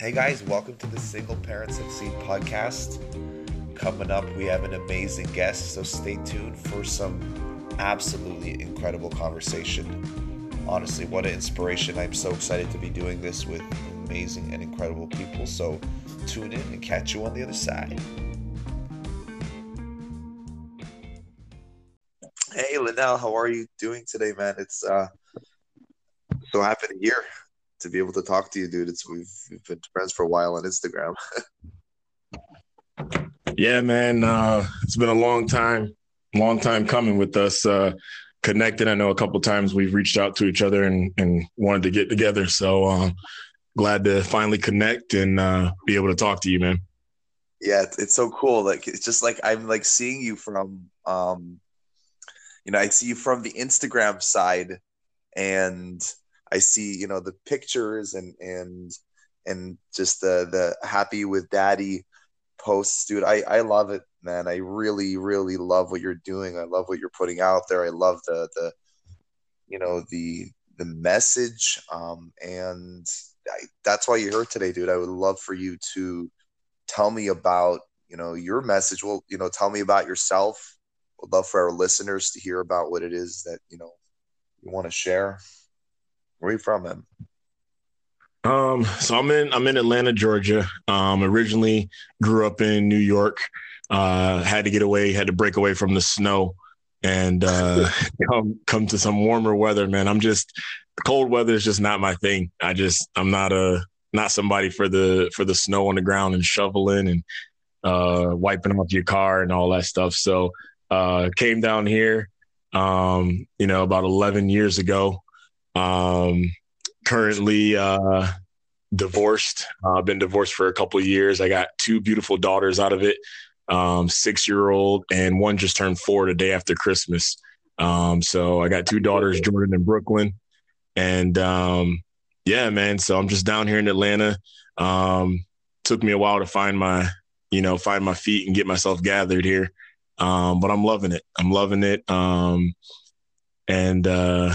Hey guys, welcome to the Single Parents Succeed podcast. Coming up, we have an amazing guest, so stay tuned for some absolutely incredible conversation. Honestly, what an inspiration. I'm so excited to be doing this with amazing and incredible people. So tune in and catch you on the other side. Hey Linnell, how are you doing today, man? It's uh so happy to hear to be able to talk to you, dude. It's we've, we've been friends for a while on Instagram. yeah, man. Uh, it's been a long time, long time coming with us uh, connected. I know a couple times we've reached out to each other and, and wanted to get together. So uh, glad to finally connect and uh, be able to talk to you, man. Yeah, it's, it's so cool. Like it's just like I'm like seeing you from, um, you know, I see you from the Instagram side, and I see, you know, the pictures and and and just the the happy with daddy posts, dude. I I love it, man. I really really love what you're doing. I love what you're putting out there. I love the the you know the the message um and I, that's why you're here today, dude. I would love for you to tell me about you know your message. Well, you know, tell me about yourself. Would love for our listeners to hear about what it is that you know you want to share. Where are you from, man? Um, so I'm in I'm in Atlanta, Georgia. Um, originally grew up in New York. Uh, had to get away, had to break away from the snow and uh, come come to some warmer weather, man. I'm just cold weather is just not my thing. I just I'm not a not somebody for the for the snow on the ground and shoveling and uh, wiping off your car and all that stuff. So uh, came down here, um, you know, about 11 years ago. Um, currently uh, divorced. I've uh, been divorced for a couple years. I got two beautiful daughters out of it, um, six year old, and one just turned four the day after Christmas. Um, so I got two daughters, Jordan and Brooklyn, and um, yeah, man. So I'm just down here in Atlanta. Um, took me a while to find my, you know, find my feet and get myself gathered here. Um, but I'm loving it. I'm loving it. Um, and uh,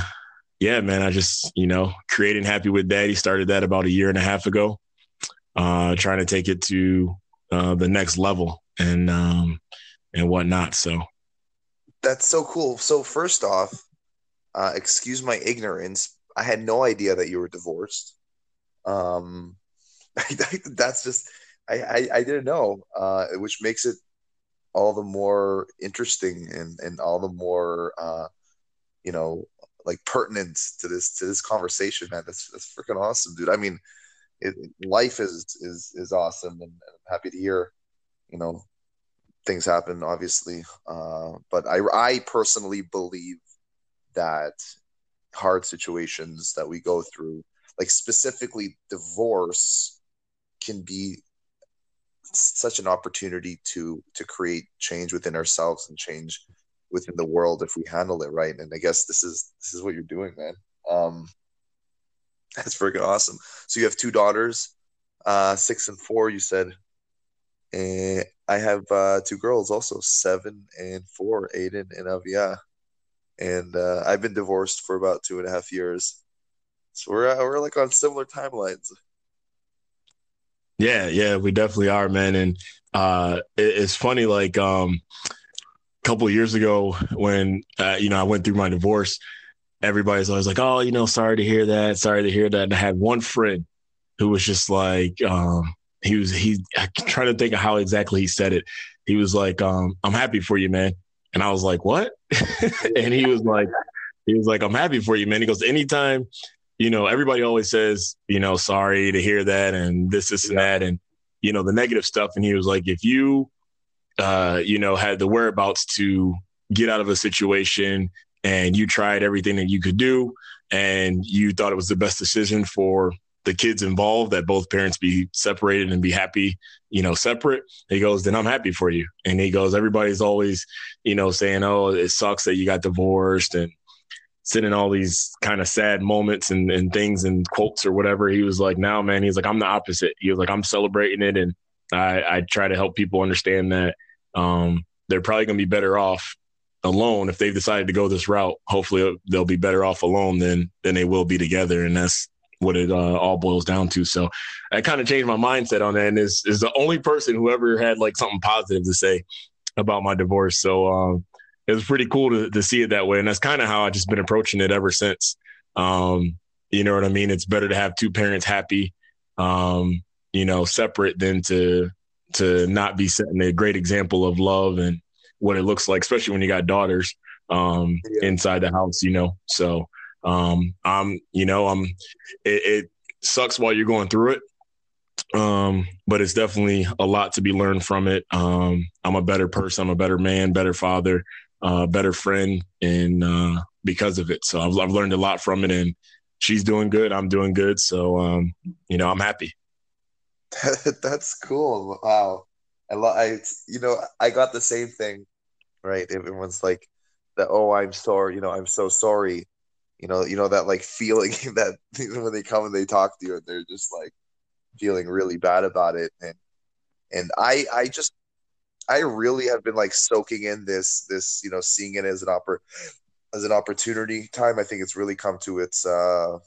yeah, man, I just, you know, creating Happy with Daddy started that about a year and a half ago, uh, trying to take it to uh, the next level and um, and whatnot. So that's so cool. So first off, uh, excuse my ignorance. I had no idea that you were divorced. Um, that's just I, I, I didn't know, uh, which makes it all the more interesting and and all the more uh, you know like pertinence to this to this conversation, man. That's that's freaking awesome, dude. I mean, it, life is is is awesome, and, and, I'm happy to hear, you know, things happen, obviously. Uh, but I I personally believe that hard situations that we go through, like specifically divorce, can be such an opportunity to to create change within ourselves and change within the world if we handle it right. And I guess this is this is what you're doing, man. Um, that's freaking awesome. So you have two daughters, uh, six and four. You said, and I have uh, two girls also, seven and four, Aiden and Avia. And uh, I've been divorced for about two and a half years. So we're uh, we're like on similar timelines. Yeah, yeah, we definitely are, man. And uh, it, it's funny, like um, couple years ago when uh, you know I went through my divorce, everybody's always like, "Oh, you know, sorry to hear that. Sorry to hear that." And I had one friend who was just like, um, he was he I'm trying to think of how exactly he said it. He was like, um, "I'm happy for you, man," and I was like, "What?" and he was like, he was like, "I'm happy for you, man." He goes, "Anytime." You know, everybody always says, you know, sorry to hear that and this, this, and that, and you know, the negative stuff. And he was like, if you uh, you know, had the whereabouts to get out of a situation and you tried everything that you could do and you thought it was the best decision for the kids involved that both parents be separated and be happy, you know, separate. He goes, then I'm happy for you. And he goes, everybody's always, you know, saying, oh, it sucks that you got divorced and sending all these kind of sad moments and, and things and quotes or whatever. He was like, now, man, he's like, I'm the opposite. He was like, I'm celebrating it. And I, I try to help people understand that um, they're probably going to be better off alone if they've decided to go this route. Hopefully, they'll be better off alone than than they will be together, and that's what it uh, all boils down to. So I kind of changed my mindset on that, and is is the only person who ever had like something positive to say about my divorce. So um, it was pretty cool to to see it that way, and that's kind of how I just been approaching it ever since. Um, you know what I mean? It's better to have two parents happy, um, you know, separate than to to not be setting a great example of love and what it looks like, especially when you got daughters um, yeah. inside the house, you know. So um, I'm, you know, I'm. It, it sucks while you're going through it, um, but it's definitely a lot to be learned from it. Um, I'm a better person. I'm a better man, better father, uh, better friend, and uh, because of it, so I've, I've learned a lot from it. And she's doing good. I'm doing good. So, um, you know, I'm happy. That's cool. Wow. I love. I you know I got the same thing, right? Everyone's like, "that oh I'm sorry," you know, I'm so sorry, you know, you know that like feeling that when they come and they talk to you and they're just like feeling really bad about it, and and I I just I really have been like soaking in this this you know seeing it as an oppor- as an opportunity time. I think it's really come to its uh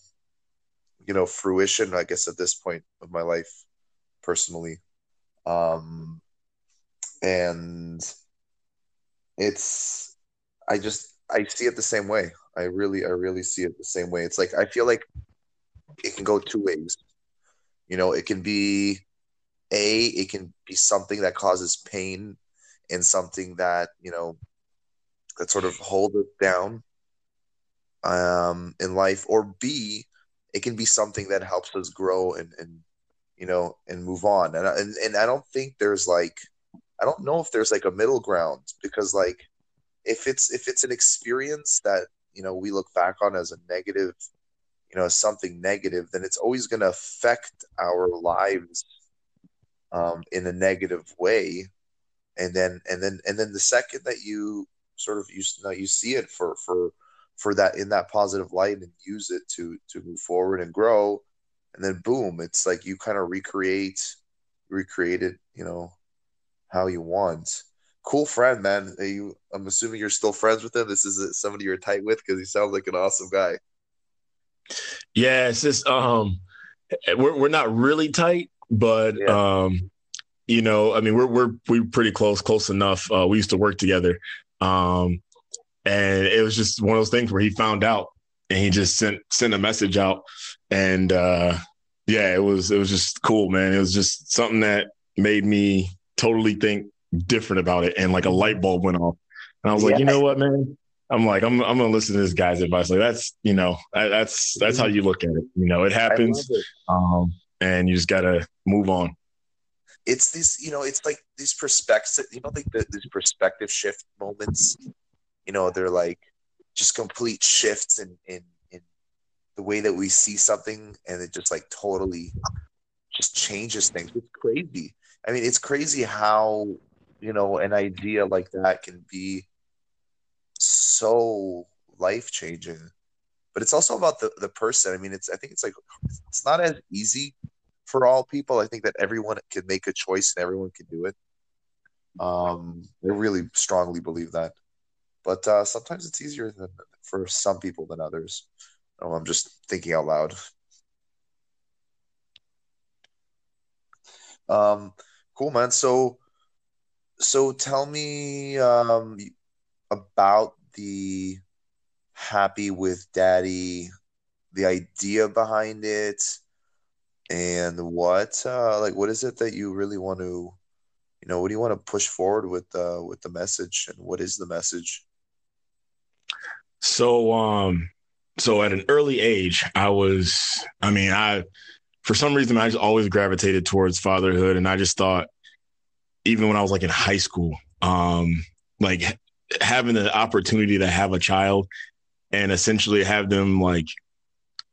you know fruition. I guess at this point of my life, personally, um, and it's I just I see it the same way. I really I really see it the same way. It's like I feel like it can go two ways. You know, it can be a it can be something that causes pain and something that you know that sort of hold it down um, in life, or b it can be something that helps us grow and and you know and move on. And and and I don't think there's like I don't know if there's like a middle ground because like if it's if it's an experience that you know we look back on as a negative you know something negative then it's always going to affect our lives um, in a negative way and then and then and then the second that you sort of you know you see it for for for that in that positive light and use it to to move forward and grow and then boom it's like you kind of recreate recreate it you know how you want. Cool friend man. You i'm assuming you're still friends with him. This is somebody you're tight with because he sounds like an awesome guy. Yeah it's just um we're, we're not really tight but yeah. um you know, I mean, we're we're we're pretty close, close enough. Uh, we used to work together, um, and it was just one of those things where he found out and he just sent sent a message out, and uh, yeah, it was it was just cool, man. It was just something that made me totally think different about it, and like a light bulb went off, and I was yeah. like, you know what, man. I'm like, I'm, I'm gonna listen to this guy's advice. Like that's, you know, that's, that's how you look at it. You know, it happens, it. Um, and you just gotta move on it's these you know it's like these perspective you know like the, these perspective shift moments you know they're like just complete shifts in in the way that we see something and it just like totally just changes things it's crazy i mean it's crazy how you know an idea like that can be so life changing but it's also about the the person i mean it's i think it's like it's not as easy for all people. I think that everyone can make a choice and everyone can do it. Um, I really strongly believe that. But uh, sometimes it's easier than, for some people than others. Oh, I'm just thinking out loud. Um, cool, man. So, so tell me um, about the happy with daddy, the idea behind it, and what uh like what is it that you really want to you know what do you want to push forward with uh with the message and what is the message so um so at an early age i was i mean i for some reason i just always gravitated towards fatherhood and i just thought even when i was like in high school um like having the opportunity to have a child and essentially have them like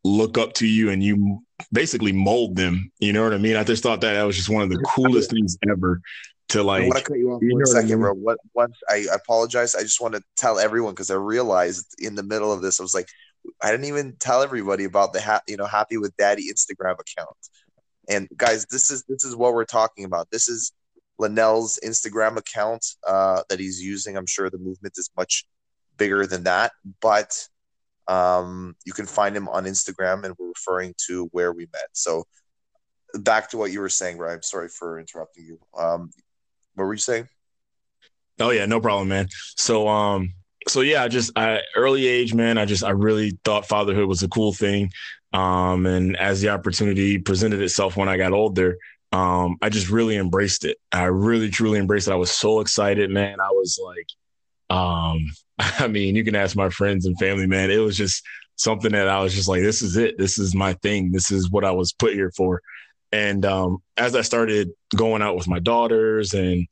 look up to you and you basically mold them. You know what I mean? I just thought that that was just one of the coolest things ever to like. I want to cut you off you one second, I mean? bro. What? What? I apologize. I just want to tell everyone because I realized in the middle of this, I was like, I didn't even tell everybody about the ha- you know happy with daddy Instagram account. And guys, this is this is what we're talking about. This is Linnell's Instagram account uh, that he's using. I'm sure the movement is much bigger than that, but Um, you can find him on Instagram, and we're referring to where we met. So back to what you were saying, Brian. Sorry for interrupting you. Um, what were you saying? Oh yeah, no problem, man. So um, so yeah, I just I early age, man. I just I really thought fatherhood was a cool thing. Um, and as the opportunity presented itself when I got older, um, I just really embraced it. I really truly embraced it. I was so excited, man. I was like, um, I mean, you can ask my friends and family, man. It was just something that I was just like, this is it. This is my thing. This is what I was put here for. And um, as I started going out with my daughters and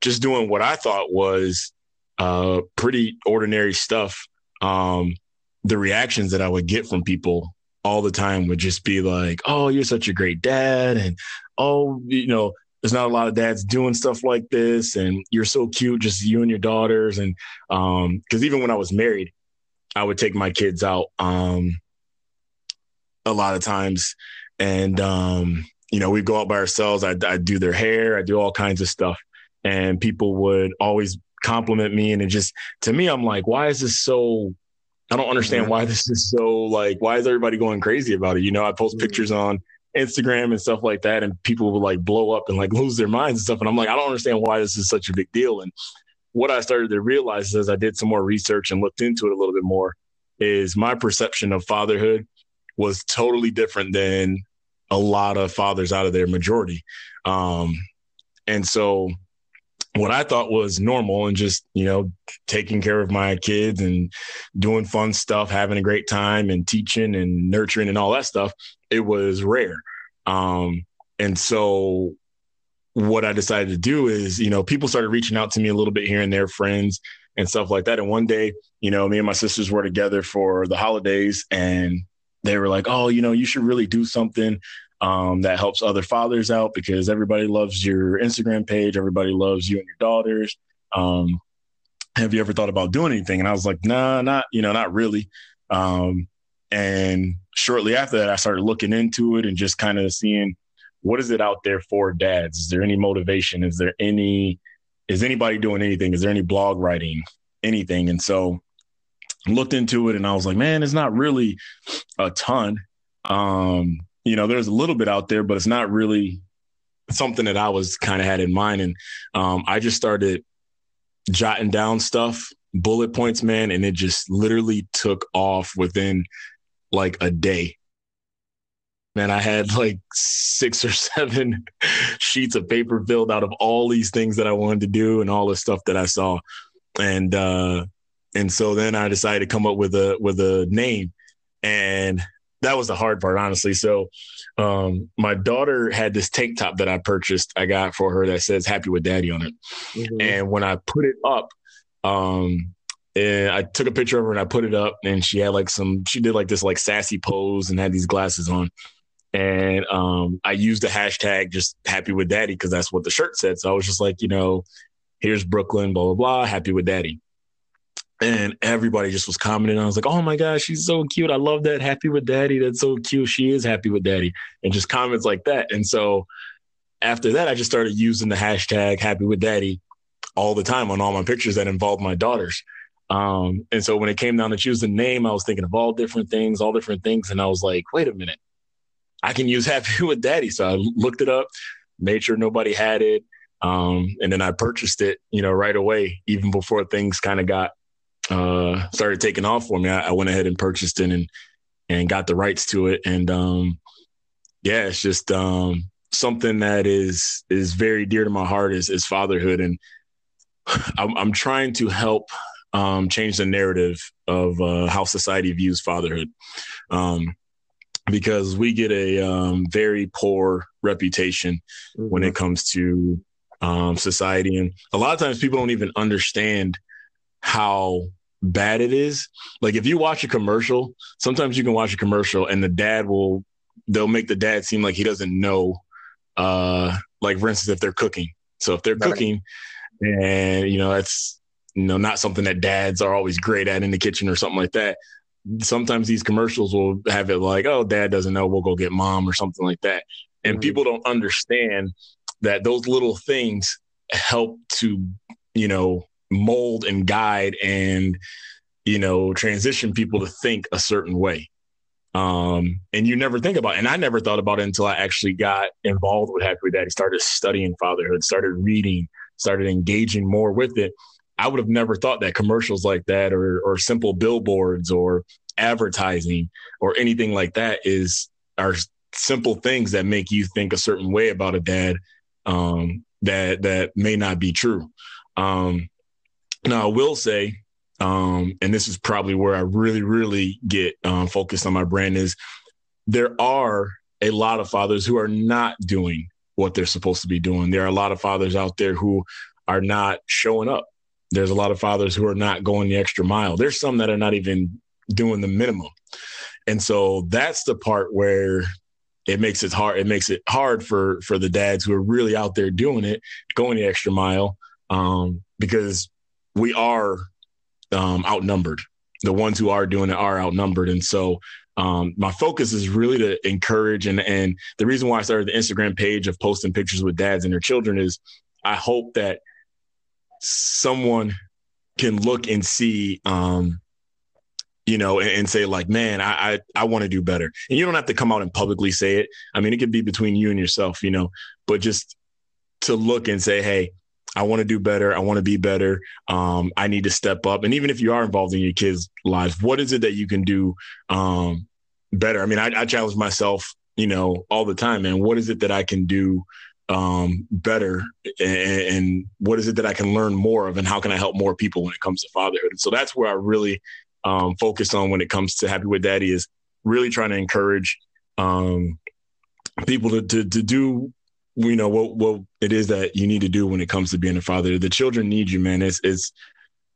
just doing what I thought was uh, pretty ordinary stuff, um, the reactions that I would get from people all the time would just be like, "Oh, you're such a great dad," and "Oh, you know, there's not a lot of dads doing stuff like this and you're so cute just you and your daughters and um because even when i was married i would take my kids out um a lot of times and um you know we'd go out by ourselves. I'd, I'd do their hair i do all kinds of stuff and people would always compliment me and it just to me i'm like why is this so i don't understand why this is so like why is everybody going crazy about it you know i post mm-hmm. pictures on Instagram and stuff like that, and people will like blow up and like lose their minds and stuff. And I'm like, I don't understand why this is such a big deal. And what I started to realize as I did some more research and looked into it a little bit more is my perception of fatherhood was totally different than a lot of fathers out of their majority. Um, and so what I thought was normal and just, you know, taking care of my kids and doing fun stuff, having a great time and teaching and nurturing and all that stuff, it was rare. Um, and so what I decided to do is, you know, people started reaching out to me a little bit here and there, friends and stuff like that. And one day, you know, me and my sisters were together for the holidays and they were like, oh, you know, you should really do something um, that helps other fathers out because everybody loves your Instagram page. Everybody loves you and your daughters. Um, have you ever thought about doing anything? And I was like, nah, not, you know, not really. Um, and shortly after that, I started looking into it and just kind of seeing what is it out there for dads? Is there any motivation? Is there any, is anybody doing anything? Is there any blog writing, anything? And so looked into it and I was like, man, it's not really a ton. Um, you know, there's a little bit out there, but it's not really something that I was kind of had in mind. And um, I just started jotting down stuff, bullet points, man, and it just literally took off within like a day. Man, I had like six or seven sheets of paper filled out of all these things that I wanted to do and all the stuff that I saw. And uh and so then I decided to come up with a with a name. And that was the hard part, honestly. So, um, my daughter had this tank top that I purchased. I got for her that says "Happy with Daddy" on it. Mm-hmm. And when I put it up, um, and I took a picture of her and I put it up, and she had like some. She did like this like sassy pose and had these glasses on. And um, I used the hashtag just "Happy with Daddy" because that's what the shirt said. So I was just like, you know, here's Brooklyn, blah blah blah, happy with Daddy and everybody just was commenting. I was like, "Oh my gosh, she's so cute! I love that. Happy with daddy. That's so cute. She is happy with daddy." And just comments like that. And so after that, I just started using the hashtag Happy with Daddy all the time on all my pictures that involved my daughters. Um, and so when it came down to choosing name, I was thinking of all different things, all different things, and I was like, "Wait a minute, I can use Happy with Daddy." So I looked it up, made sure nobody had it. Um, and then I purchased it, you know, right away, even before things kind of got uh, started taking off for me, I, I, went ahead and purchased it and and got the rights to it. And um, yeah, it's just um, something that is is very dear to my heart is, is fatherhood, and I'm, I'm trying to help um, change the narrative of uh, how society views fatherhood. Um, because we get a um, very poor reputation mm-hmm. when it comes to um, society, and a lot of times people don't even understand how bad it is. Like if you watch a commercial, sometimes you can watch a commercial and the dad will they'll make the dad seem like he doesn't know uh like for instance if they're cooking. So if they're cooking and you know that's you know not something that dads are always great at in the kitchen or something like that. Sometimes these commercials will have it like, oh, dad doesn't know, we'll go get mom or something like that. And mm-hmm. people don't understand that those little things help to, you know, mold and guide and you know, transition people to think a certain way. Um, and you never think about it. And I never thought about it until I actually got involved with Happy Daddy, started studying fatherhood, started reading, started engaging more with it. I would have never thought that commercials like that or or simple billboards or advertising or anything like that is are simple things that make you think a certain way about a dad um, that that may not be true. Um, now I will say, um, and this is probably where I really really get um, focused on my brand is there are a lot of fathers who are not doing what they're supposed to be doing. There are a lot of fathers out there who are not showing up. There's a lot of fathers who are not going the extra mile. There's some that are not even doing the minimum. And so that's the part where it makes it hard. It makes it hard for for the dads who are really out there doing it, going the extra mile, um, because we are um, outnumbered. The ones who are doing it are outnumbered, and so um, my focus is really to encourage and and the reason why I started the Instagram page of posting pictures with dads and their children is I hope that someone can look and see um, you know, and, and, say like, man, I I, I want to do better. And you don't have to come out and publicly say it. I mean, it could be between you and yourself, you know, but just to look and say, hey, I want to do better. I want to be better. Um, I need to step up. And even if you are involved in your kids' lives, what is it that you can do um, better? I mean, I, I challenge myself, you know, all the time, man. What is it that I can do um, better and, and, what is it that I can learn more of and how can I help more people when it comes to fatherhood? And so that's where I really um, focused on when it comes to Happy with Daddy is really trying to encourage um, people to, to, to do you know what what it is that you need to do when it comes to being a father. The children need you, man. It's it's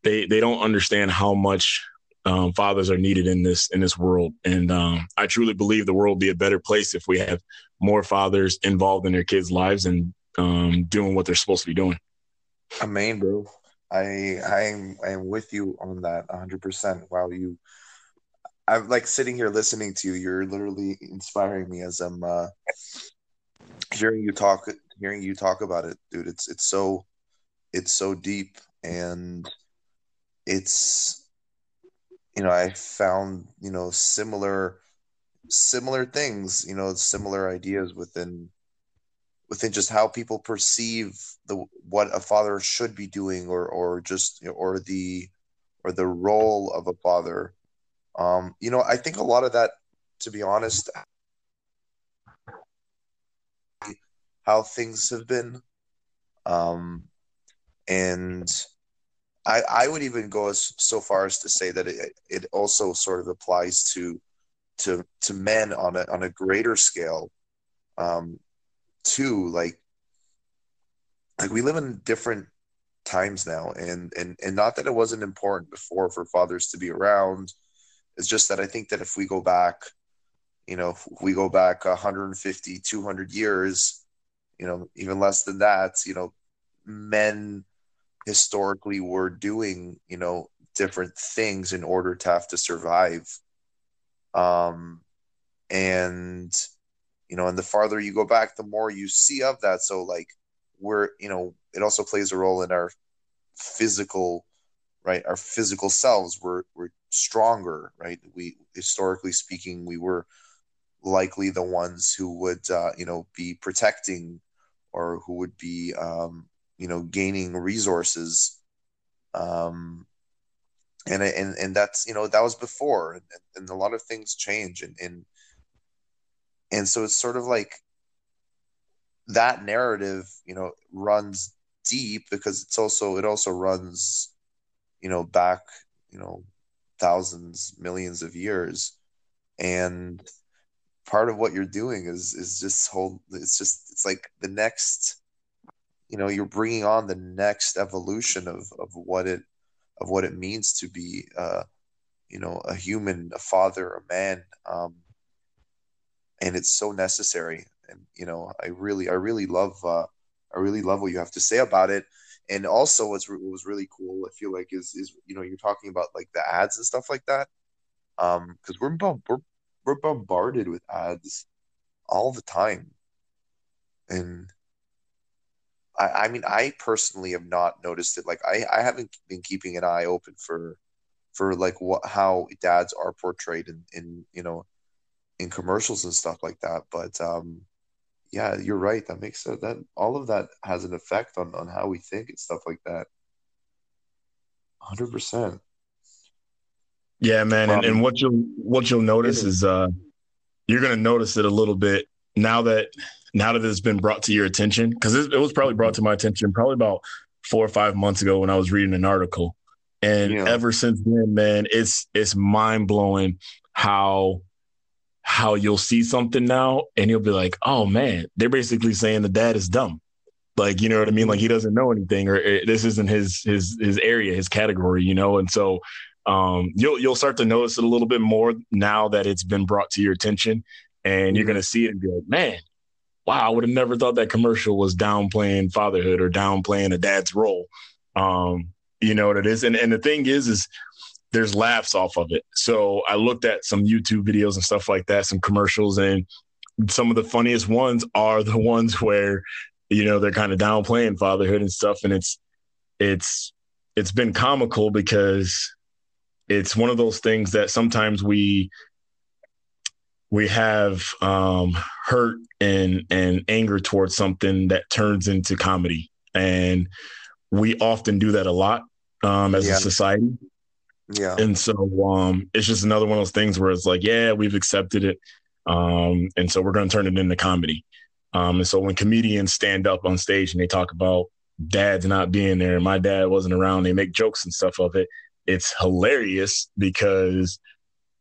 they they don't understand how much um, fathers are needed in this in this world, and um, I truly believe the world will be a better place if we have more fathers involved in their kids' lives and um, doing what they're supposed to be doing. Amen, bro. I I'm I'm with you on that 100. percent Wow, you, I'm like sitting here listening to you. You're literally inspiring me as I'm uh, hearing you talk. Hearing you talk about it, dude. It's it's so it's so deep and it's you know I found you know similar similar things you know similar ideas within within just how people perceive the what a father should be doing or or just or the or the role of a father um you know i think a lot of that to be honest how things have been. Um and i i would even go as so far as to say that it it also sort of applies to to to men on a on a greater scale. Um too like like we live in different times now and and and not that it wasn't important before for fathers to be around. It's just that i think that if we go back you know we go back 150 200 years you know even less than that you know men historically were doing you know different things in order to have to survive um and you know, and the farther you go back, the more you see of that. So like we're, you know, it also plays a role in our physical, right? Our physical selves. We're we're stronger, right? We historically speaking, we were likely the ones who would, uh, you know, be protecting or who would be, um, you know, gaining resources. Um, and and and that's you know that was before, and, and a lot of things change, and and and so it's sort of like that narrative you know runs deep because it's also it also runs you know back you know thousands millions of years and part of what you're doing is is just whole it's just it's like the next you know you're bringing on the next evolution of of what it of what it means to be uh you know a human a father a man um and it's so necessary. And you know, I really, I really love, uh, I really love what you have to say about it. And also, what's what was really cool, I feel like, is is you know, you're talking about like the ads and stuff like that, um, because we're we're we're bombarded with ads all the time, and I, I mean, I personally have not noticed it. Like, I I haven't been keeping an eye open for for like what how dads are portrayed in in you know in commercials and stuff like that. But um, yeah, you're right. That makes sense. That all of that has an effect on on how we think and stuff like that. Hundred percent. Yeah, man, and, and what you'll what you'll notice is uh, you're gonna notice it a little bit now that now that it's been brought to your attention because it, it, was probably brought to my attention probably about four or five months ago when I was reading an article, and yeah. ever since then, man, it's it's mind blowing how how you'll see something now and you'll be like, oh man, they're basically saying the dad is dumb. Like, you know what I mean? Like he doesn't know anything or eh, this isn't his his his area, his category, you know? And so um, you'll you'll start to notice it a little bit more now that it's been brought to your attention and you're gonna see it and be like, man, wow, I would have never thought that commercial was downplaying fatherhood or downplaying a dad's role. Um, you know what it is? And and the thing is, is there's laughs off of it. So I looked at some YouTube videos and stuff like that, some commercials, and some of the funniest ones are the ones where you know they're kind of downplaying fatherhood and stuff, and it's it's it's been comical because it's one of those things that sometimes we we have um, hurt and and anger towards something that turns into comedy, and we often do that a lot um, as yeah. a society. Yeah. And so um, it's just another one of those things where it's like, yeah, we've accepted it. Um, and so we're going to turn it into comedy. Um, and so when comedians stand up on stage and they talk about dads not being there, my dad wasn't around, they make jokes and stuff of it. It's hilarious because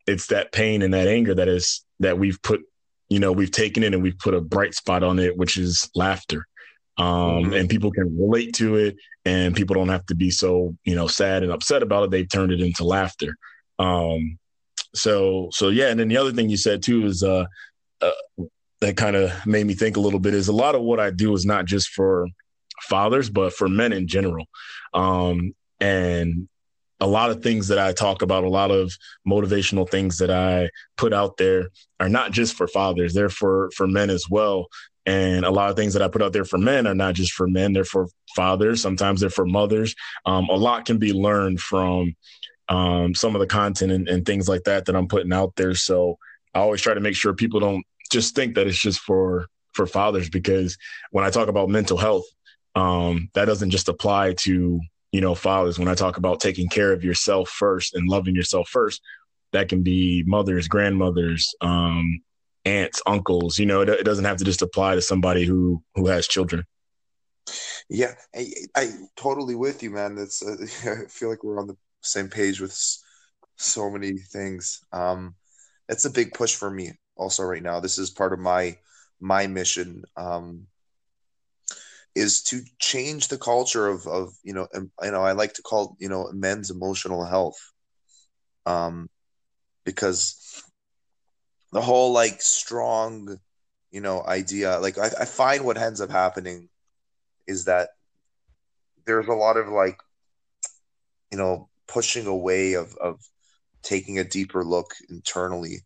it's that pain and that anger that is that we've put, you know, we've taken it and we've put a bright spot on it, which is laughter. Um, mm-hmm. and people can relate to it and people don't have to be so you know sad and upset about it. They've turned it into laughter. Um, so so yeah. And then the other thing you said too is uh, uh that kind of made me think a little bit is a lot of what i do is not just for fathers but for men in general. Um, and a lot of things that I talk about, a lot of motivational things that I put out there are not just for fathers, they're for for men as well. And a lot of things that I put out there for men are not just for men, they're for fathers. Sometimes they're for mothers. Um, a lot can be learned from um, some of the content and, and things like that that I'm putting out there. So I always try to make sure people don't just think that it's just for for fathers because when I talk about mental health, um, that doesn't just apply to you know fathers. When I talk about taking care of yourself first and loving yourself first, that can be mothers, grandmothers, um, aunts, uncles. You know, it, it, doesn't have to just apply to somebody who who has children. Yeah, I, I totally with you, man. That's uh, I feel like we're on the same page with so many things. Um, it's a big push for me also right now. This is part of my my mission. Um, is to change the culture of of you know you know I like to call you know men's emotional health, um, because the whole like strong, you know, idea. Like I, I find what ends up happening is that there's a lot of like, you know, pushing away of of taking a deeper look internally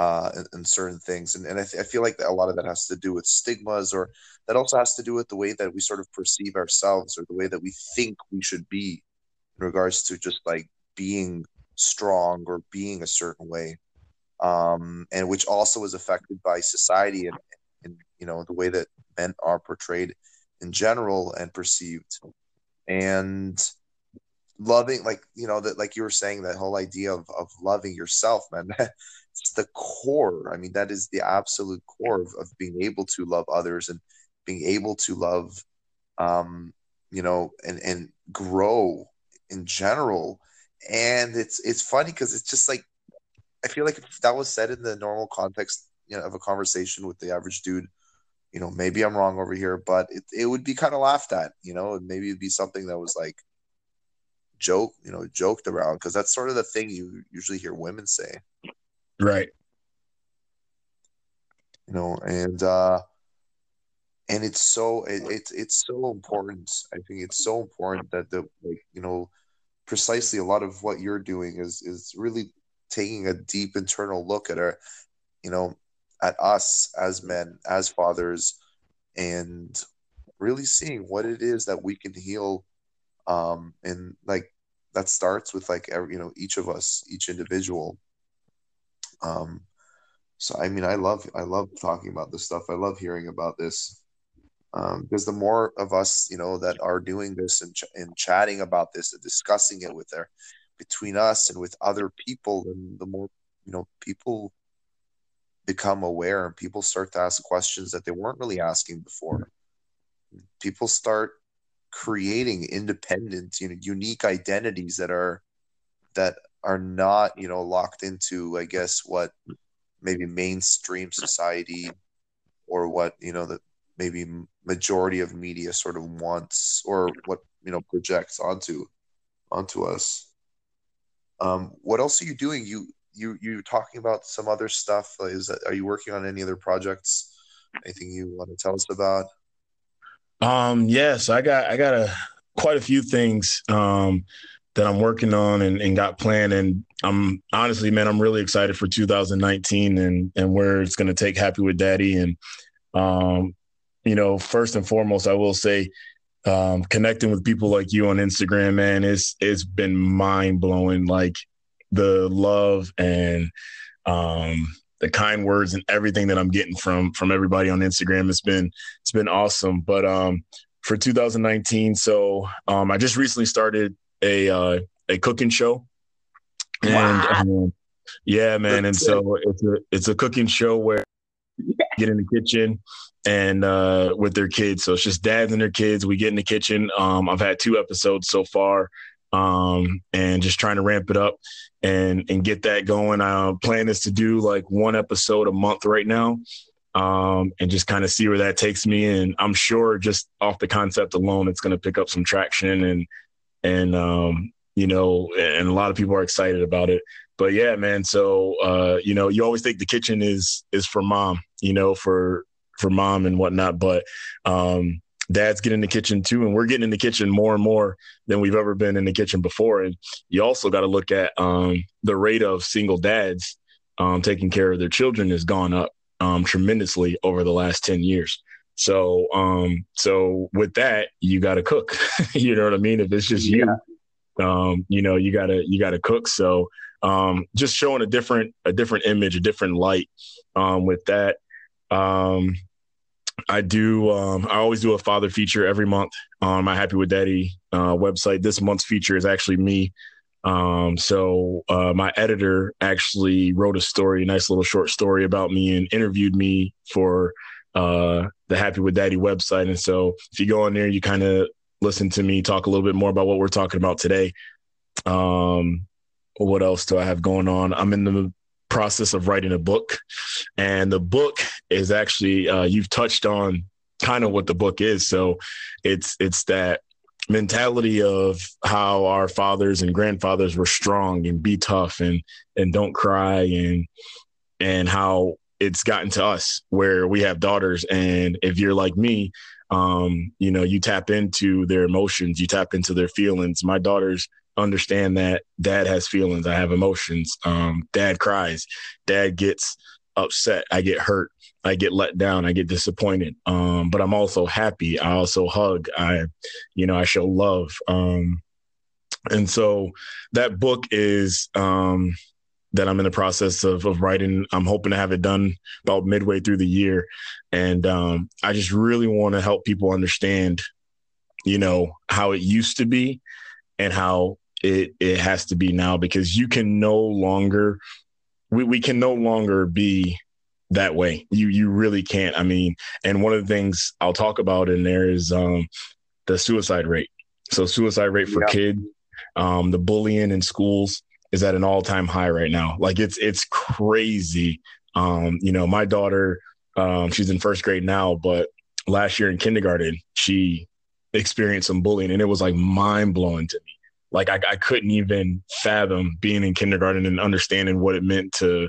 uh, in, certain things. And, and I, th- I, feel like a lot of that has to do with stigmas, or that also has to do with the way that we sort of perceive ourselves, or the way that we think we should be in regards to just like being strong or being a certain way um, and which also is affected by society and, and you know the way that men are portrayed in general and perceived and loving like you know that like you were saying that whole idea of, of loving yourself man it's the core i mean that is the absolute core of, of being able to love others and being able to love um you know and and grow in general and it's it's funny because it's just like I feel like if that was said in the normal context you know, of a conversation with the average dude, you know, maybe I'm wrong over here, but it, it would be kind of laughed at, you know, and maybe it'd be something that was like joke, you know, joked around because that's sort of the thing you usually hear women say. Right. You know, and uh and it's so it, it's it's so important. I think it's so important that the like, you know, precisely a lot of what you're doing is is really taking a deep internal look at our, you know, at us as men, as fathers, and really seeing what it is that we can heal, um, and like that starts with like every, you know each of us each individual um so i mean i love i love talking about this stuff. I love hearing about this. Um because the more of us you know that are doing this and, ch- and chatting about this and discussing it with their between us and with other people and the more you know people become aware and people start to ask questions that they weren't really asking before. People start creating independent you know unique identities that are that are not you know locked into i guess what maybe mainstream society or what you know the maybe majority of media sort of wants or what you know projects onto onto us. Um what else are you doing? You you you talking about some other stuff? Is that are you working on any other projects? Anything you want to tell us about? Um, yes, I got I got a quite a few things. Um, that I'm working on and, and got planned. And I'm honestly, man, I'm really excited for 2019 and and where it's going to take Happy with Daddy. And um, you know, first and foremost, I will say, um, connecting with people like you on Instagram, man, it's it's been mind blowing. Like the love and um the kind words and everything that I'm getting from from everybody on Instagram. It's been it's been awesome. But um, for 2019, so um, I just recently started a uh, a cooking show, and wow. um, yeah, man, and so it's a it's a cooking show where get in the kitchen and uh, with their kids. So it's just dads and their kids. We get in the kitchen. Um, I've had two episodes so far, um, and just trying to ramp it up and and get that going. Our plan is to do like one episode a month right now, um, and just kind of see where that takes me. And I'm sure just off the concept alone, it's going to pick up some traction and and um, you know, and a lot of people are excited about it. But yeah, man. So uh, you know, you always think the kitchen is is for mom, you know, for for mom and whatnot, but um, dads getting in the kitchen too and we're getting in the kitchen more and more than we've ever been in the kitchen before and you also got to look at um, the rate of single dads um, taking care of their children has gone up um, tremendously over the last 10 years so um, so with that you got to cook you know what i mean if it's just you um, you know you gotta you gotta cook so um, just showing a different a different image a different light with that um, I do. Um, I always do a father feature every month on my Happy with Daddy uh, website. This month's feature is actually me. Um, so uh, my editor actually wrote a story, a nice little short story about me, and interviewed me for uh, the Happy with Daddy website. And so if you go on there, you kind of listen to me talk a little bit more about what we're talking about today. Um, what else do I have going on? I'm in the process of writing a book. And the book is actually, uh, you've touched on kind of what the book is. So it's, it's that mentality of how our fathers and grandfathers were strong and be tough and, and don't cry and, and how it's gotten to us where we have daughters. And if you're like me, um, you know, you tap into their emotions, you tap into their feelings. My daughters understand that dad has feelings. I have emotions. Um, dad cries. Dad gets upset. I get hurt. I get let down. I get disappointed. Um, but I'm also happy. I also hug. I, you know, I show love. Um, and so that book is um, that I'm in the process of, of writing. I'm hoping to have it done about midway through the year. And um, I just really want to help people understand, you know, how it used to be and how it it has to be now because you can no longer we, we can no longer be that way. You you really can't. I mean, and one of the things I'll talk about in there is um the suicide rate. So suicide rate for yeah. kids, um, the bullying in schools is at an all time high right now. Like it's it's crazy. Um, you know, my daughter, um, she's in first grade now, but last year in kindergarten, she experienced some bullying and it was like mind blowing to me like I, I couldn't even fathom being in kindergarten and understanding what it meant to,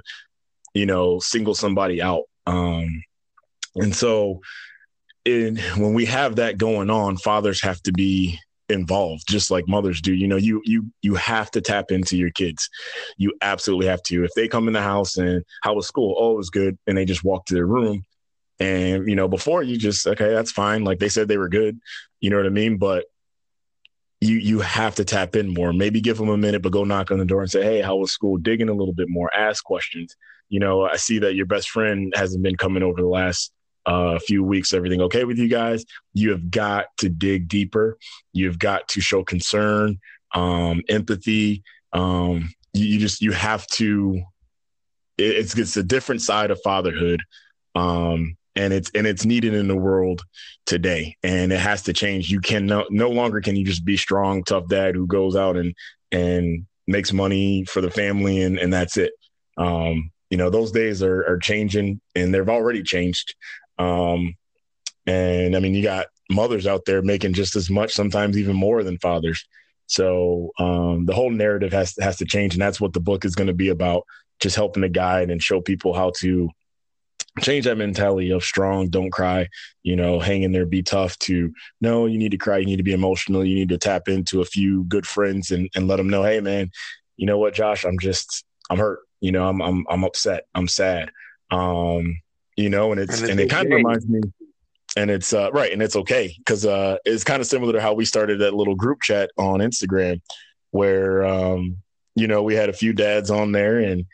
you know, single somebody out. Um, and so in, when we have that going on, fathers have to be involved just like mothers do. You know you you you have to tap into your kids. You absolutely have to. If they come in the house and how was school? Oh it was good. And they just walk to their room. And you know before you just okay that's fine. Like they said they were good. You know what i mean? But you you have to tap in more. Maybe give them a minute, but go knock on the door and say, "Hey, how was school?" Dig in a little bit more. Ask questions. You know, I see that your best friend hasn't been coming over the last uh, few weeks. Everything okay with you guys? You have got to dig deeper. You've got to show concern, um, empathy. Um, you, you just you have to. It's it's a different side of fatherhood. Um, and it's and it's needed in the world today and it has to change you can no, no longer can you just be strong tough dad who goes out and and makes money for the family and and that's it um you know those days are are changing and they've already changed um and i mean you got mothers out there making just as much sometimes even more than fathers so um the whole narrative has has to change and that's what the book is going to be about just helping to guide and show people how to change that mentality of strong, don't cry, you know, hang in there, be tough to no, you need to cry, you need to be emotional, you need to tap into a few good friends and, and let them know, hey man, you know what, Josh, I'm just I'm hurt. You know, I'm I'm I'm upset. I'm sad. Um, you know, and it's and, and it kind of reminds me and it's uh right, and it's okay because uh it's kind of similar to how we started that little group chat on Instagram where um, you know, we had a few dads on there and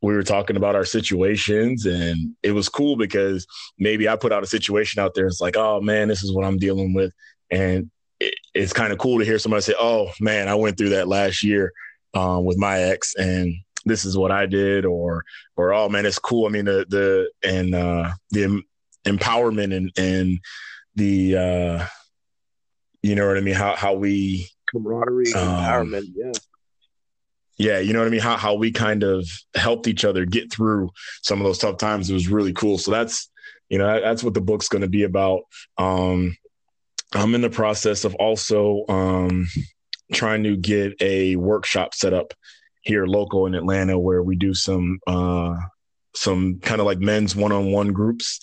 we were talking about our situations and it was cool because maybe I put out a situation out there. It's like, oh man, this is what I'm dealing with. And it, it's kind of cool to hear somebody say, oh man, I went through that last year um, with my ex and this is what I did or, or, oh man, it's cool. I mean, the, the, and uh, the empowerment and, and the, uh, you know what I mean? How, how we camaraderie, um, empowerment. Yeah yeah, you know what I mean? How how we kind of helped each other get through some of those tough times. It was really cool. So that's you know that's what the book's going to be about. Um, I'm in the process of also um, trying to get a workshop set up here local in Atlanta where we do some uh, some kind of like men's one-on-one groups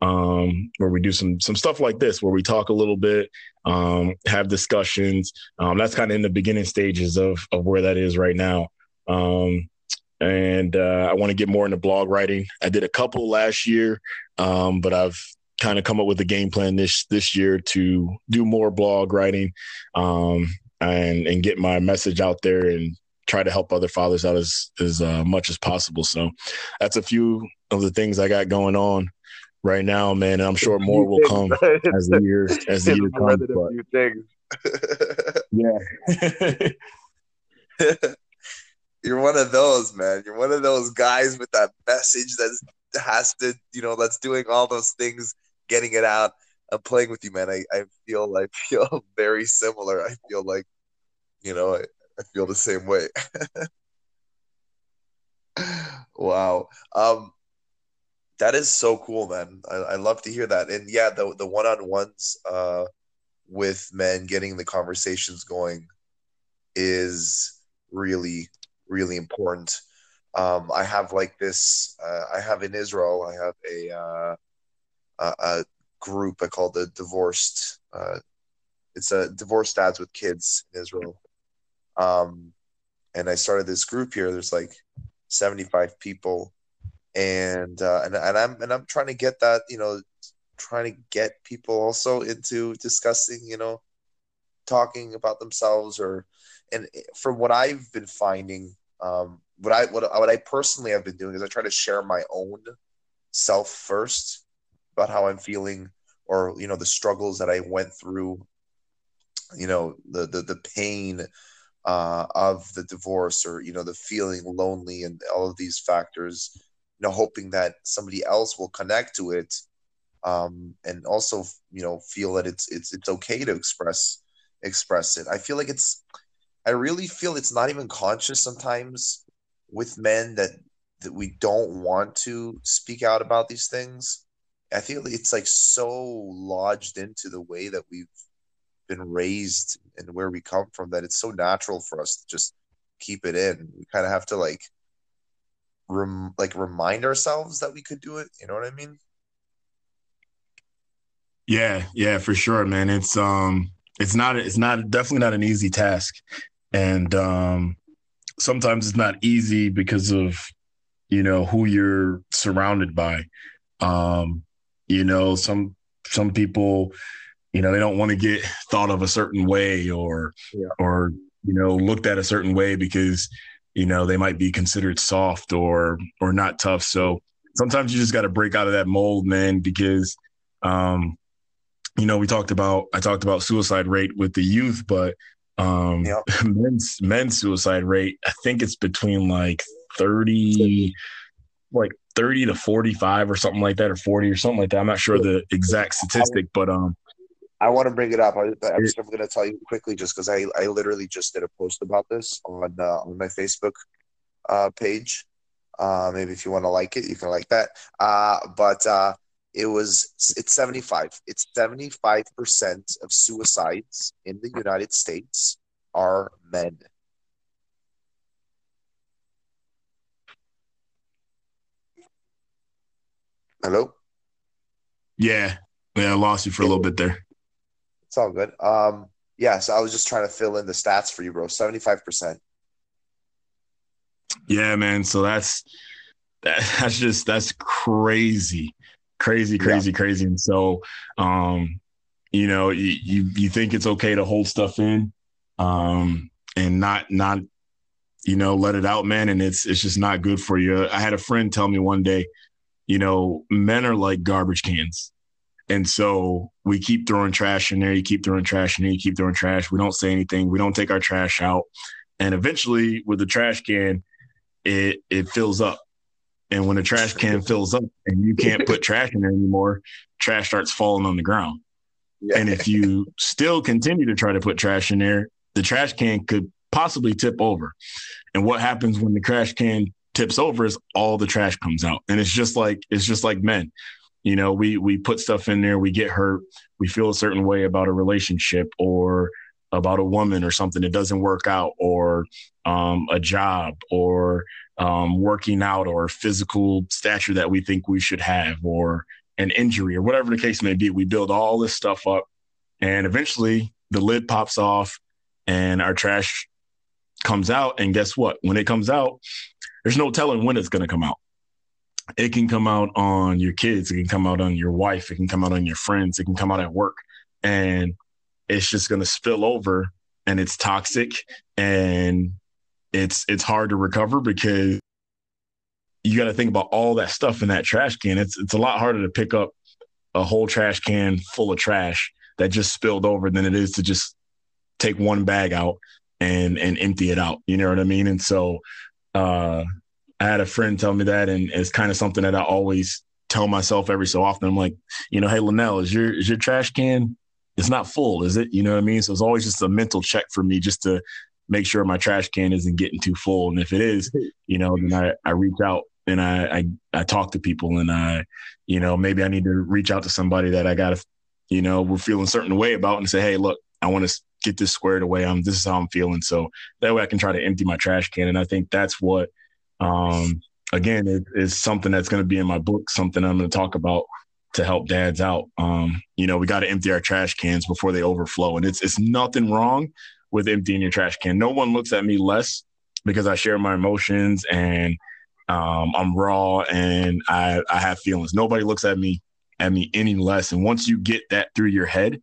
um, where we do some some stuff like this, where we talk a little bit, um, have discussions. Um, that's kind of in the beginning stages of of where that is right now. Um, and uh, I want to get more into blog writing. I did a couple last year, um, but I've kind of come up with a game plan this this year to do more blog writing um, and and get my message out there and try to help other fathers out as as uh, much as possible. So that's a few of the things I got going on right now, man. And I'm sure more will come as the year as the year comes. But, yeah. You're one of those, man. You're one of those guys with that message that has to, you know, that's doing all those things, getting it out. I'm playing with you, man. I, I feel I feel very similar. I feel like, you know, I, feel the same way. wow. Um, that is so cool, man. I, I love to hear that. And yeah, the the one on ones uh, with men, getting the conversations going, is really really important. Um, I have like this. Uh, I have in Israel. I have a uh, a, a, group I call the divorced. Uh, it's a divorced dads with kids in Israel. Um, and I started this group here. There's like 75 people and uh, and and I'm and I'm trying to get that you know trying to get people also into discussing you know talking about themselves or and from what I've been finding um, what I what, I what I personally have been doing is I try to share my own self first about how I'm feeling or you know the struggles that I went through you know the the, the pain uh, of the divorce or you know the feeling lonely and all of these factors you know hoping that somebody else will connect to it um, and also you know feel that it's it's it's okay to express express it. I feel like it's i really feel it's not even conscious sometimes with men that that we don't want to speak out about these things. I feel it's like so lodged into the way that we've been raised and where we come from that it's so natural for us to just keep it in we kind of have to like rem- like remind ourselves that we could do it. You know what I mean? Yeah, yeah, for sure, man. It's um, it's not, it's not definitely not an easy task, and um, sometimes it's not easy because of you know who you're surrounded by. Um, you know, some some people you know they don't want to get thought of a certain way or yeah. or you know looked at a certain way because you know they might be considered soft or or not tough so sometimes you just got to break out of that mold man because um you know we talked about i talked about suicide rate with the youth but um yep. men's men's suicide rate i think it's between like 30 like 30 to 45 or something like that or 40 or something like that i'm not sure the exact statistic but um I want to bring it up. I, am just going to tell you quickly, just because I, I literally just did a post about this on uh, on my Facebook uh, page. Uh, maybe if you want to like it, you can like that. Uh, but uh, it was it's 75. It's 75 percent of suicides in the United States are men. Hello. Yeah, yeah, I lost you for a little bit there. It's all good. Um, yeah, so I was just trying to fill in the stats for you, bro. Seventy-five percent. Yeah, man. So that's that's just that's crazy, crazy, crazy, yeah. crazy. And so, um, you know, you, you you think it's okay to hold stuff in, um, and not not, you know, let it out, man. And it's it's just not good for you. I had a friend tell me one day, you know, men are like garbage cans. And so we keep throwing trash in there. You keep throwing trash in there. You keep throwing trash. We don't say anything. We don't take our trash out. And eventually, with the trash can, it it fills up. And when the trash can fills up and you can't put trash in there anymore, trash starts falling on the ground. Yeah. And if you still continue to try to put trash in there, the trash can could possibly tip over. And what happens when the trash can tips over is all the trash comes out. And it's just like it's just like men. You know, we we put stuff in there, we get hurt, we feel a certain way about a relationship or about a woman or something that doesn't work out or um, a job or um, working out or physical stature that we think we should have or an injury or whatever the case may be. We build all this stuff up and eventually the lid pops off and our trash comes out. And guess what? When it comes out, there's no telling when it's going to come out it can come out on your kids, it can come out on your wife, it can come out on your friends, it can come out at work. And it's just going to spill over and it's toxic and it's it's hard to recover because you got to think about all that stuff in that trash can. It's it's a lot harder to pick up a whole trash can full of trash that just spilled over than it is to just take one bag out and and empty it out. You know what I mean? And so uh I had a friend tell me that, and it's kind of something that I always tell myself every so often. I'm like, you know, hey, Linnell, is your is your trash can? It's not full, is it? You know what I mean? So it's always just a mental check for me, just to make sure my trash can isn't getting too full. And if it is, you know, then I, I reach out and I, I I talk to people, and I, you know, maybe I need to reach out to somebody that I got to, you know, we're feeling a certain way about, and say, hey, look, I want to get this squared away. I'm this is how I'm feeling. So that way I can try to empty my trash can. And I think that's what um, again, it is something that's going to be in my book, something I'm going to talk about to help dads out. Um, you know, we got to empty our trash cans before they overflow, and it's it's nothing wrong with emptying your trash can. No one looks at me less because I share my emotions and um, I'm raw and I I have feelings. Nobody looks at me at me any less. And once you get that through your head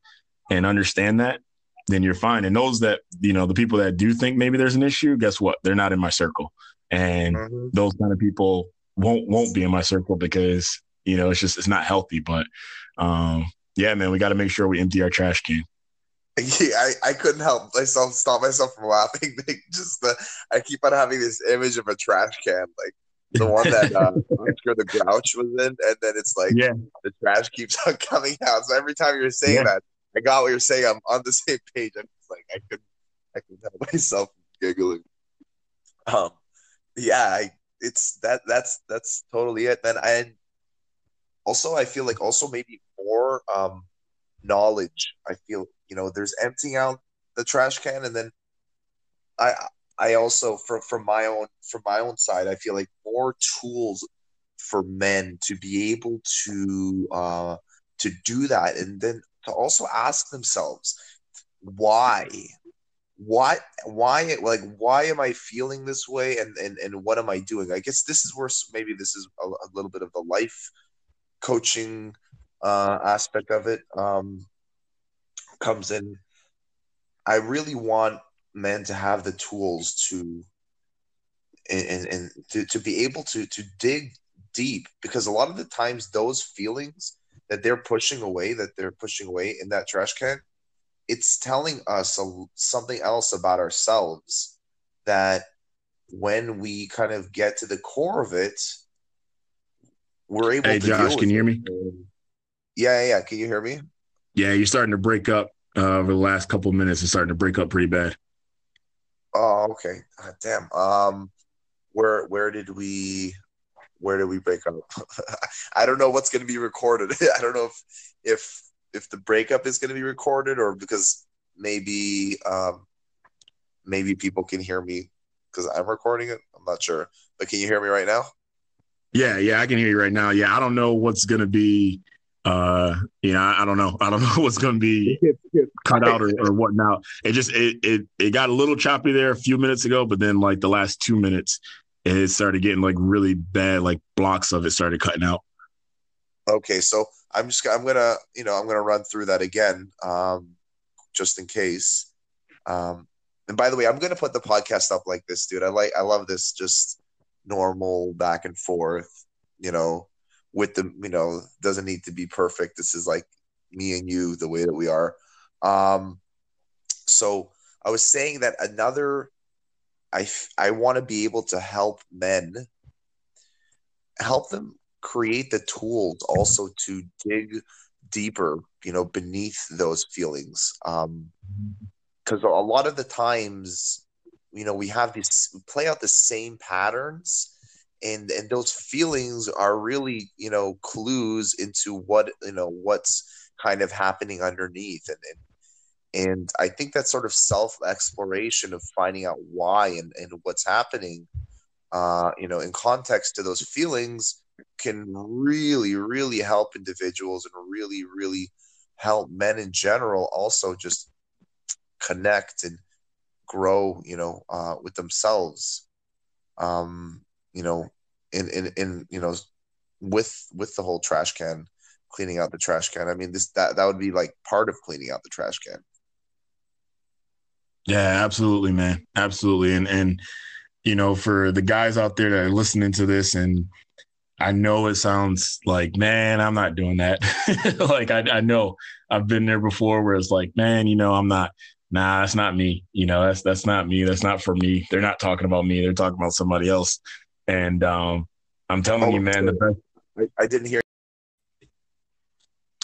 and understand that, then you're fine. And those that you know, the people that do think maybe there's an issue, guess what? They're not in my circle and mm-hmm. those kind of people won't won't be in my circle because you know it's just it's not healthy. But um, yeah, man, we got to make sure we empty our trash can. Yeah, I, I couldn't help myself stop myself from laughing. Like just the I keep on having this image of a trash can, like the one that uh, Oscar the Grouch was in, and then it's like yeah. the trash keeps on coming out. So every time you're saying yeah. that, I got what you're saying. I'm on the same page. I'm just like I couldn't I couldn't help myself giggling. Um, yeah, I, it's that that's that's totally it, man. And also, I feel like also maybe more um, knowledge. I feel you know there's emptying out the trash can, and then I I also from from my own from my own side, I feel like more tools for men to be able to uh, to do that, and then to also ask themselves why why why like why am i feeling this way and and, and what am i doing i guess this is where maybe this is a, a little bit of the life coaching uh aspect of it um comes in. I really want men to have the tools to and, and to, to be able to to dig deep because a lot of the times those feelings that they're pushing away that they're pushing away in that trash can it's telling us a, something else about ourselves that when we kind of get to the core of it we're able hey, to Josh, can you hear me? Yeah, yeah, yeah. Can you hear me? Yeah, you're starting to break up uh, over the last couple of minutes. It's starting to break up pretty bad. Oh, okay. God, damn. Um, where where did we where did we break up? I don't know what's going to be recorded. I don't know if if if the breakup is going to be recorded or because maybe um maybe people can hear me because I'm recording it. I'm not sure, but can you hear me right now? Yeah, yeah, I can hear you right now. Yeah, I don't know what's gonna be. Uh, you know, I, I don't know. I don't know what's gonna be cut out or, or whatnot. It just it, it it got a little choppy there a few minutes ago, but then like the last two minutes, it started getting like really bad. Like blocks of it started cutting out. Okay, so I'm just I'm gonna you know I'm gonna run through that again, um, just in case. Um, and by the way, I'm gonna put the podcast up like this, dude. I like I love this just normal back and forth, you know, with the, you know, doesn't need to be perfect. This is like me and you, the way that we are. Um, so I was saying that another, I, I want to be able to help men, help them create the tools also to dig deeper, you know, beneath those feelings. Um, because a lot of the times you know we have these we play out the same patterns and and those feelings are really you know clues into what you know what's kind of happening underneath and and, and i think that sort of self exploration of finding out why and, and what's happening uh you know in context to those feelings can really really help individuals and really really help men in general also just connect and grow, you know, uh, with themselves, um, you know, in, in, in, you know, with, with the whole trash can, cleaning out the trash can. I mean, this, that, that would be like part of cleaning out the trash can. Yeah, absolutely, man. Absolutely. And, and, you know, for the guys out there that are listening to this and I know it sounds like, man, I'm not doing that. like I, I know I've been there before where it's like, man, you know, I'm not, nah, that's not me. You know, that's that's not me. That's not for me. They're not talking about me. They're talking about somebody else. And um, I'm telling oh, you, man, the best. I, I didn't hear.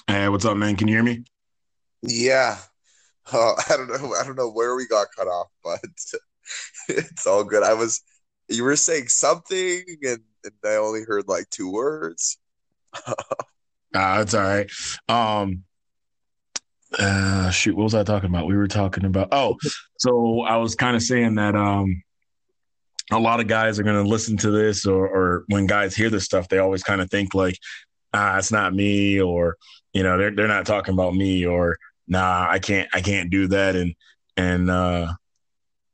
Hey, what's up, man? Can you hear me? Yeah. Uh, I don't know. I don't know where we got cut off, but it's all good. I was, you were saying something, and, and I only heard like two words. ah, that's all right. Um, uh shoot what was i talking about we were talking about oh so i was kind of saying that um a lot of guys are going to listen to this or or when guys hear this stuff they always kind of think like ah it's not me or you know they're they're not talking about me or nah i can't i can't do that and and uh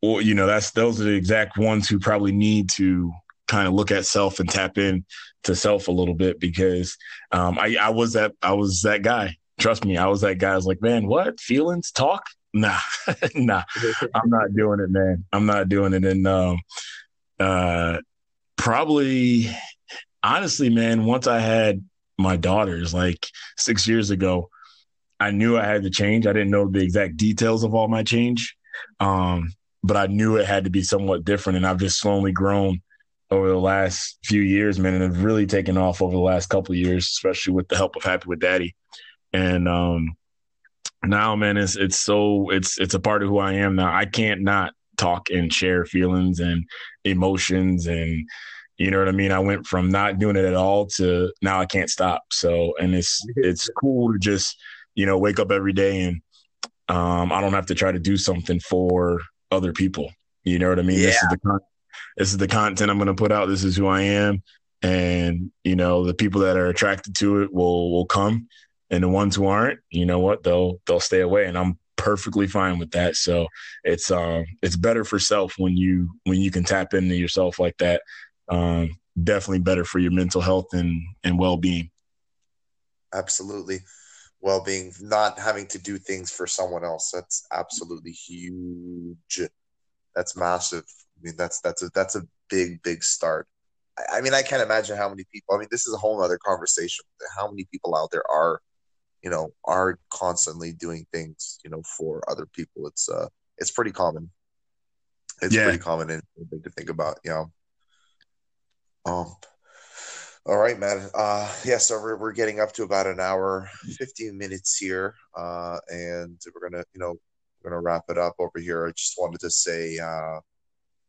or you know that's those are the exact ones who probably need to kind of look at self and tap in to self a little bit because um i i was that i was that guy trust me, I was that guy. I was like, man, what feelings talk? Nah, nah, I'm not doing it, man. I'm not doing it. And um, uh, probably, honestly, man, once I had my daughters, like six years ago, I knew I had to change. I didn't know the exact details of all my change, um, but I knew it had to be somewhat different. And I've just slowly grown over the last few years, man, and have really taken off over the last couple of years, especially with the help of Happy with Daddy and um, now, man, it's it's so it's it's a part of who I am now. I can't not talk and share feelings and emotions and you know what I mean? I went from not doing it at all to now I can't stop. So, and it's it's cool to just you know wake up every day and um, I don't have to try to do something for other people. You know what I mean? Yeah. This is the con- this is the content I'm going to put out. This is who I am, and you know the people that are attracted to it will will come and the ones who aren't, you know what, they'll they'll stay away, and I'm perfectly fine with that. So it's um it's better for self when you when you can tap into yourself like that. Um, definitely better for your mental health and and well being. Absolutely. Well being, not having to do things for someone else. That's absolutely huge. That's massive. I mean, that's that's a that's a big big start. I, I mean, I can't imagine how many people. I mean, this is a whole other conversation. How many people out there are, you know, are constantly doing things, you know, for other people? It's uh, it's pretty common. It's Yeah. pretty common and to think about. You know. Um. All right, man. Uh, yeah, so we're, we're getting up to about an hour, 15 minutes here. Uh, and we're gonna, you know, we're gonna wrap it up over here. I just wanted to say, uh,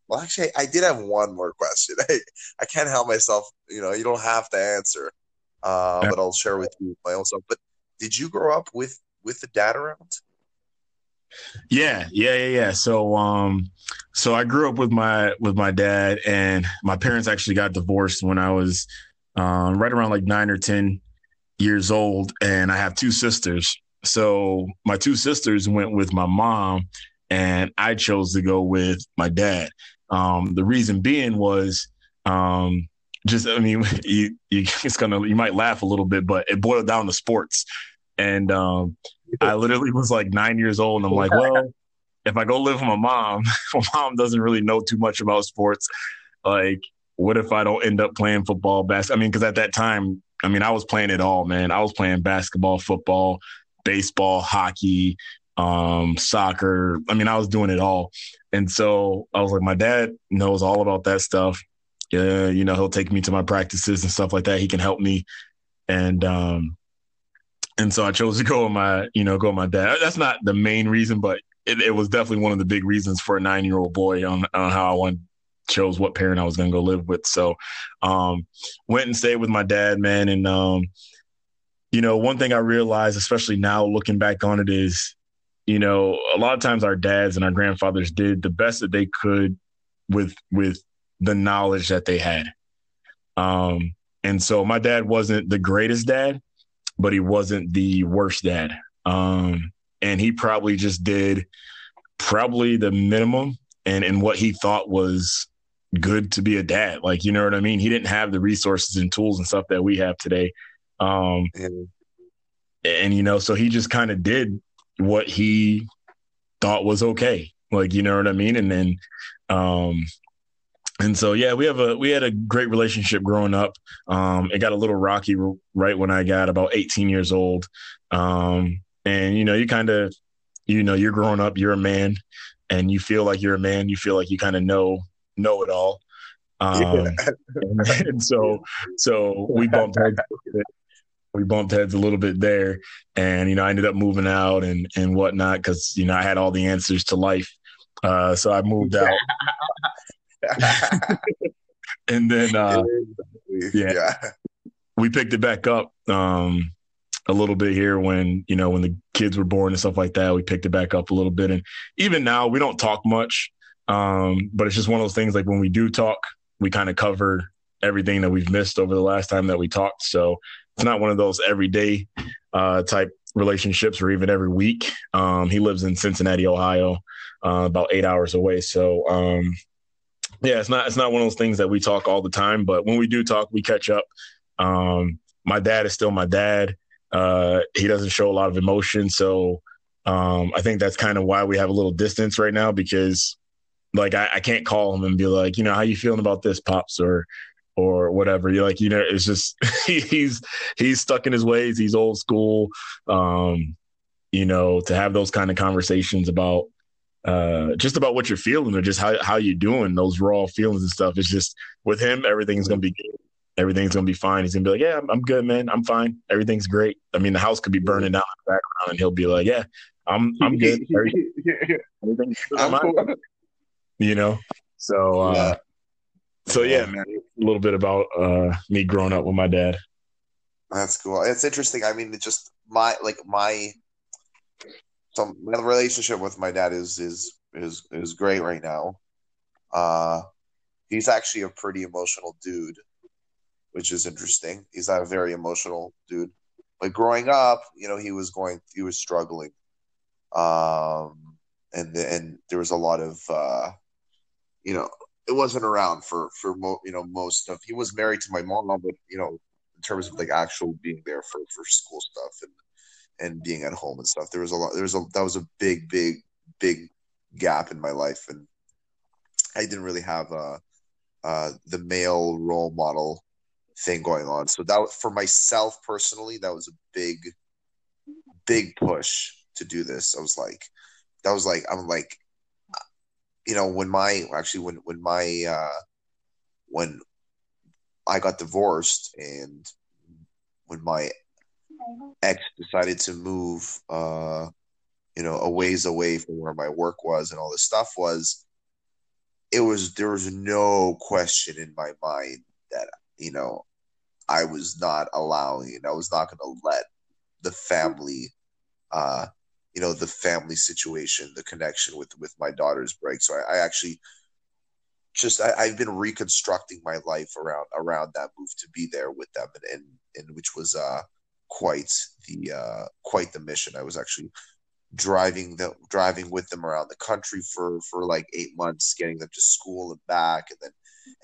well, actually, I did have one more question. I, I can't help myself. You know, you don't have to answer, uh, Yeah. but I'll share with you my own stuff. But did you grow up with with the dad around? Yeah, yeah, yeah, yeah. So, um, so I grew up with my with my dad, and my parents actually got divorced when I was um, right around like nine or ten years old, and I have two sisters. So my two sisters went with my mom, and I chose to go with my dad. Um, the reason being was um, just, I mean, you, you it's gonna you might laugh a little bit, but it boiled down to sports, and um, I literally was like nine years old, and I'm like, well, if I go live with my mom, my mom doesn't really know too much about sports. Like, what if I don't end up playing football, basketball? I mean, because at that time, I mean, I was playing it all, man. I was playing basketball, football, baseball, hockey, um, soccer. I mean, I was doing it all. And so I was like, my dad knows all about that stuff. Yeah, you know, he'll take me to my practices and stuff like that. He can help me. And um, and so I chose to go with my, you know, go with my dad. That's not the main reason, but it, it was definitely one of the big reasons for a nine year old boy on, on how I wanted chose what parent I was going to go live with. So, um, went and stayed with my dad, man. And, um, you know, one thing I realized, especially now looking back on it is, you know, a lot of times our dads and our grandfathers did the best that they could with, with the knowledge that they had. Um, and so my dad wasn't the greatest dad, but he wasn't the worst dad. Um, and he probably just did probably the minimum and, and what he thought was good to be a dad. Like, you know what I mean? He didn't have the resources and tools and stuff that we have today. Um, And and, you know, so he just kind of did what he thought was okay. Like, you know what I mean? And then, um, and so, yeah, we have a, we had a great relationship growing up. Um, it got a little rocky right when I got about 18 years old. Um, and, you know, you kind of, you know, you're growing up, you're a man and you feel like you're a man. You feel like you kind of know, know it all. Um, and, and so, so we bumped heads. a little bit. We bumped heads a little bit there, and you know, I ended up moving out and and whatnot because you know I had all the answers to life. Uh, so I moved out, and then uh, yeah. Yeah. we picked it back up um, a little bit here when you know when the kids were born and stuff like that. We picked it back up a little bit, and even now we don't talk much, um, but it's just one of those things. Like when we do talk, we kind of cover everything that we've missed over the last time that we talked. So it's not one of those everyday uh, type relationships or even every week. Um, he lives in Cincinnati, Ohio, uh, about eight hours away. So um, yeah, it's not it's not one of those things that we talk all the time, but when we do talk, we catch up. Um, my dad is still my dad. Uh, he doesn't show a lot of emotion, so um, I think that's kind of why we have a little distance right now because, like, I, I can't call him and be like, you know, how you feeling about this, pops, or or whatever. You're like, you know, it's just he's he's stuck in his ways. He's old school. Um, you know, to have those kind of conversations about uh, just about what you're feeling or just how how you doing, those raw feelings and stuff. It's just with him, everything's gonna be good. Everything's gonna be fine. He's gonna be like, yeah, I'm, I'm good, man. I'm fine. Everything's great. I mean, the house could be burning down in the background, and he'll be like, yeah, I'm I'm good. Everything- Everything's good I'm cool. You know. So uh, Yeah. so yeah, man, a little bit about uh, me growing up with my dad. That's cool. It's interesting. I mean, it just my like my so my relationship with my dad is is is is great right now. Uh, he's actually a pretty emotional dude, which is interesting. He's not a very emotional dude. Like growing up, you know, he was going, he was struggling, um, and and there was a lot of, uh, you know, it wasn't around for for mo- you know most of. He was married to my mom, but you know, in terms of like actual being there for for school stuff and and being at home and stuff. There was a lot. There was a that was a big, big, big gap in my life, and I didn't really have uh, uh, the male role model thing going on. So that for myself personally, that was a big, big push to do this. I was like, that was like I'm like, you know, when my actually when when my uh, when I got divorced and when my ex decided to move, uh, you know, a ways away from where my work was and all this stuff was, it was there was no question in my mind that you know I was not allowing and I was not going to let the family, uh, you know, the family situation, the connection with with my daughters break. So I, I actually just I, have been reconstructing my life around around that move to be there with them and and, and which was uh quite the uh quite the mission. I was actually driving the driving with them around the country for for like eight months, getting them to school and back, and then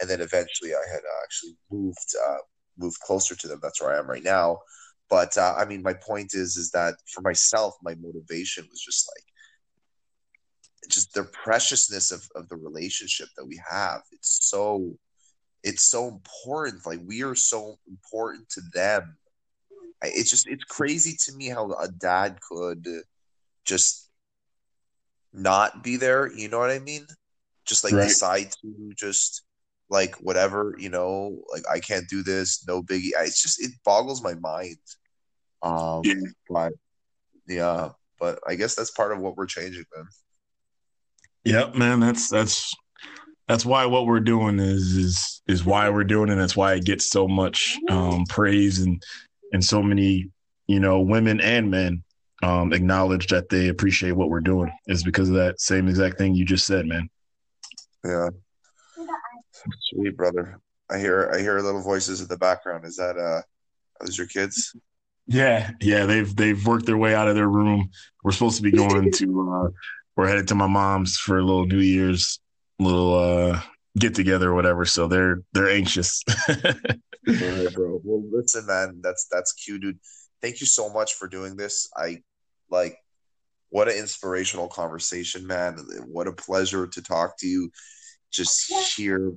and then eventually I had uh, actually moved uh, moved closer to them. That's where I am right now. But uh, I mean, my point is is that for myself, my motivation was just like just the preciousness of, of the relationship that we have. It's so it's so important. Like we are so important to them. It's just it's crazy to me how a dad could just not be there. You know what I mean? Just like right. decide to just like whatever, you know, like I can't do this, no biggie. It's just it boggles my mind. Um, yeah. but yeah, but I guess that's part of what we're changing, man. Yep, man. That's that's that's why what we're doing is is is why we're doing it. That's why it gets so much um, praise and and so many you know women and men um, acknowledge that they appreciate what we're doing is because of that same exact thing you just said, man. Yeah. Sweet brother. I hear I hear little voices in the background. Is that uh those your kids? Yeah, yeah. They've they've worked their way out of their room. We're supposed to be going to uh we're headed to my mom's for a little New Year's little uh get together or whatever. So they're they're anxious. right, bro. Well listen, man, that's that's cute, dude. Thank you so much for doing this. I like what an inspirational conversation, man. What a pleasure to talk to you. Just hear,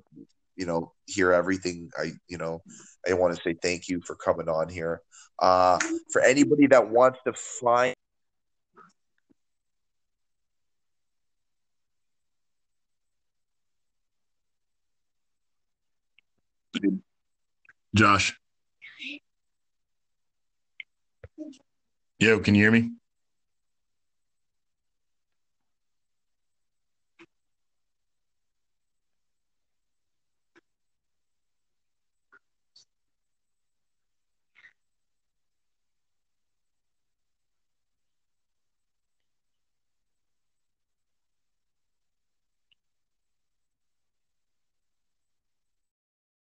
you know, hear everything. I, you know, I want to say thank you for coming on here. Uh, for anybody that wants to find Josh. Yo, can you hear me?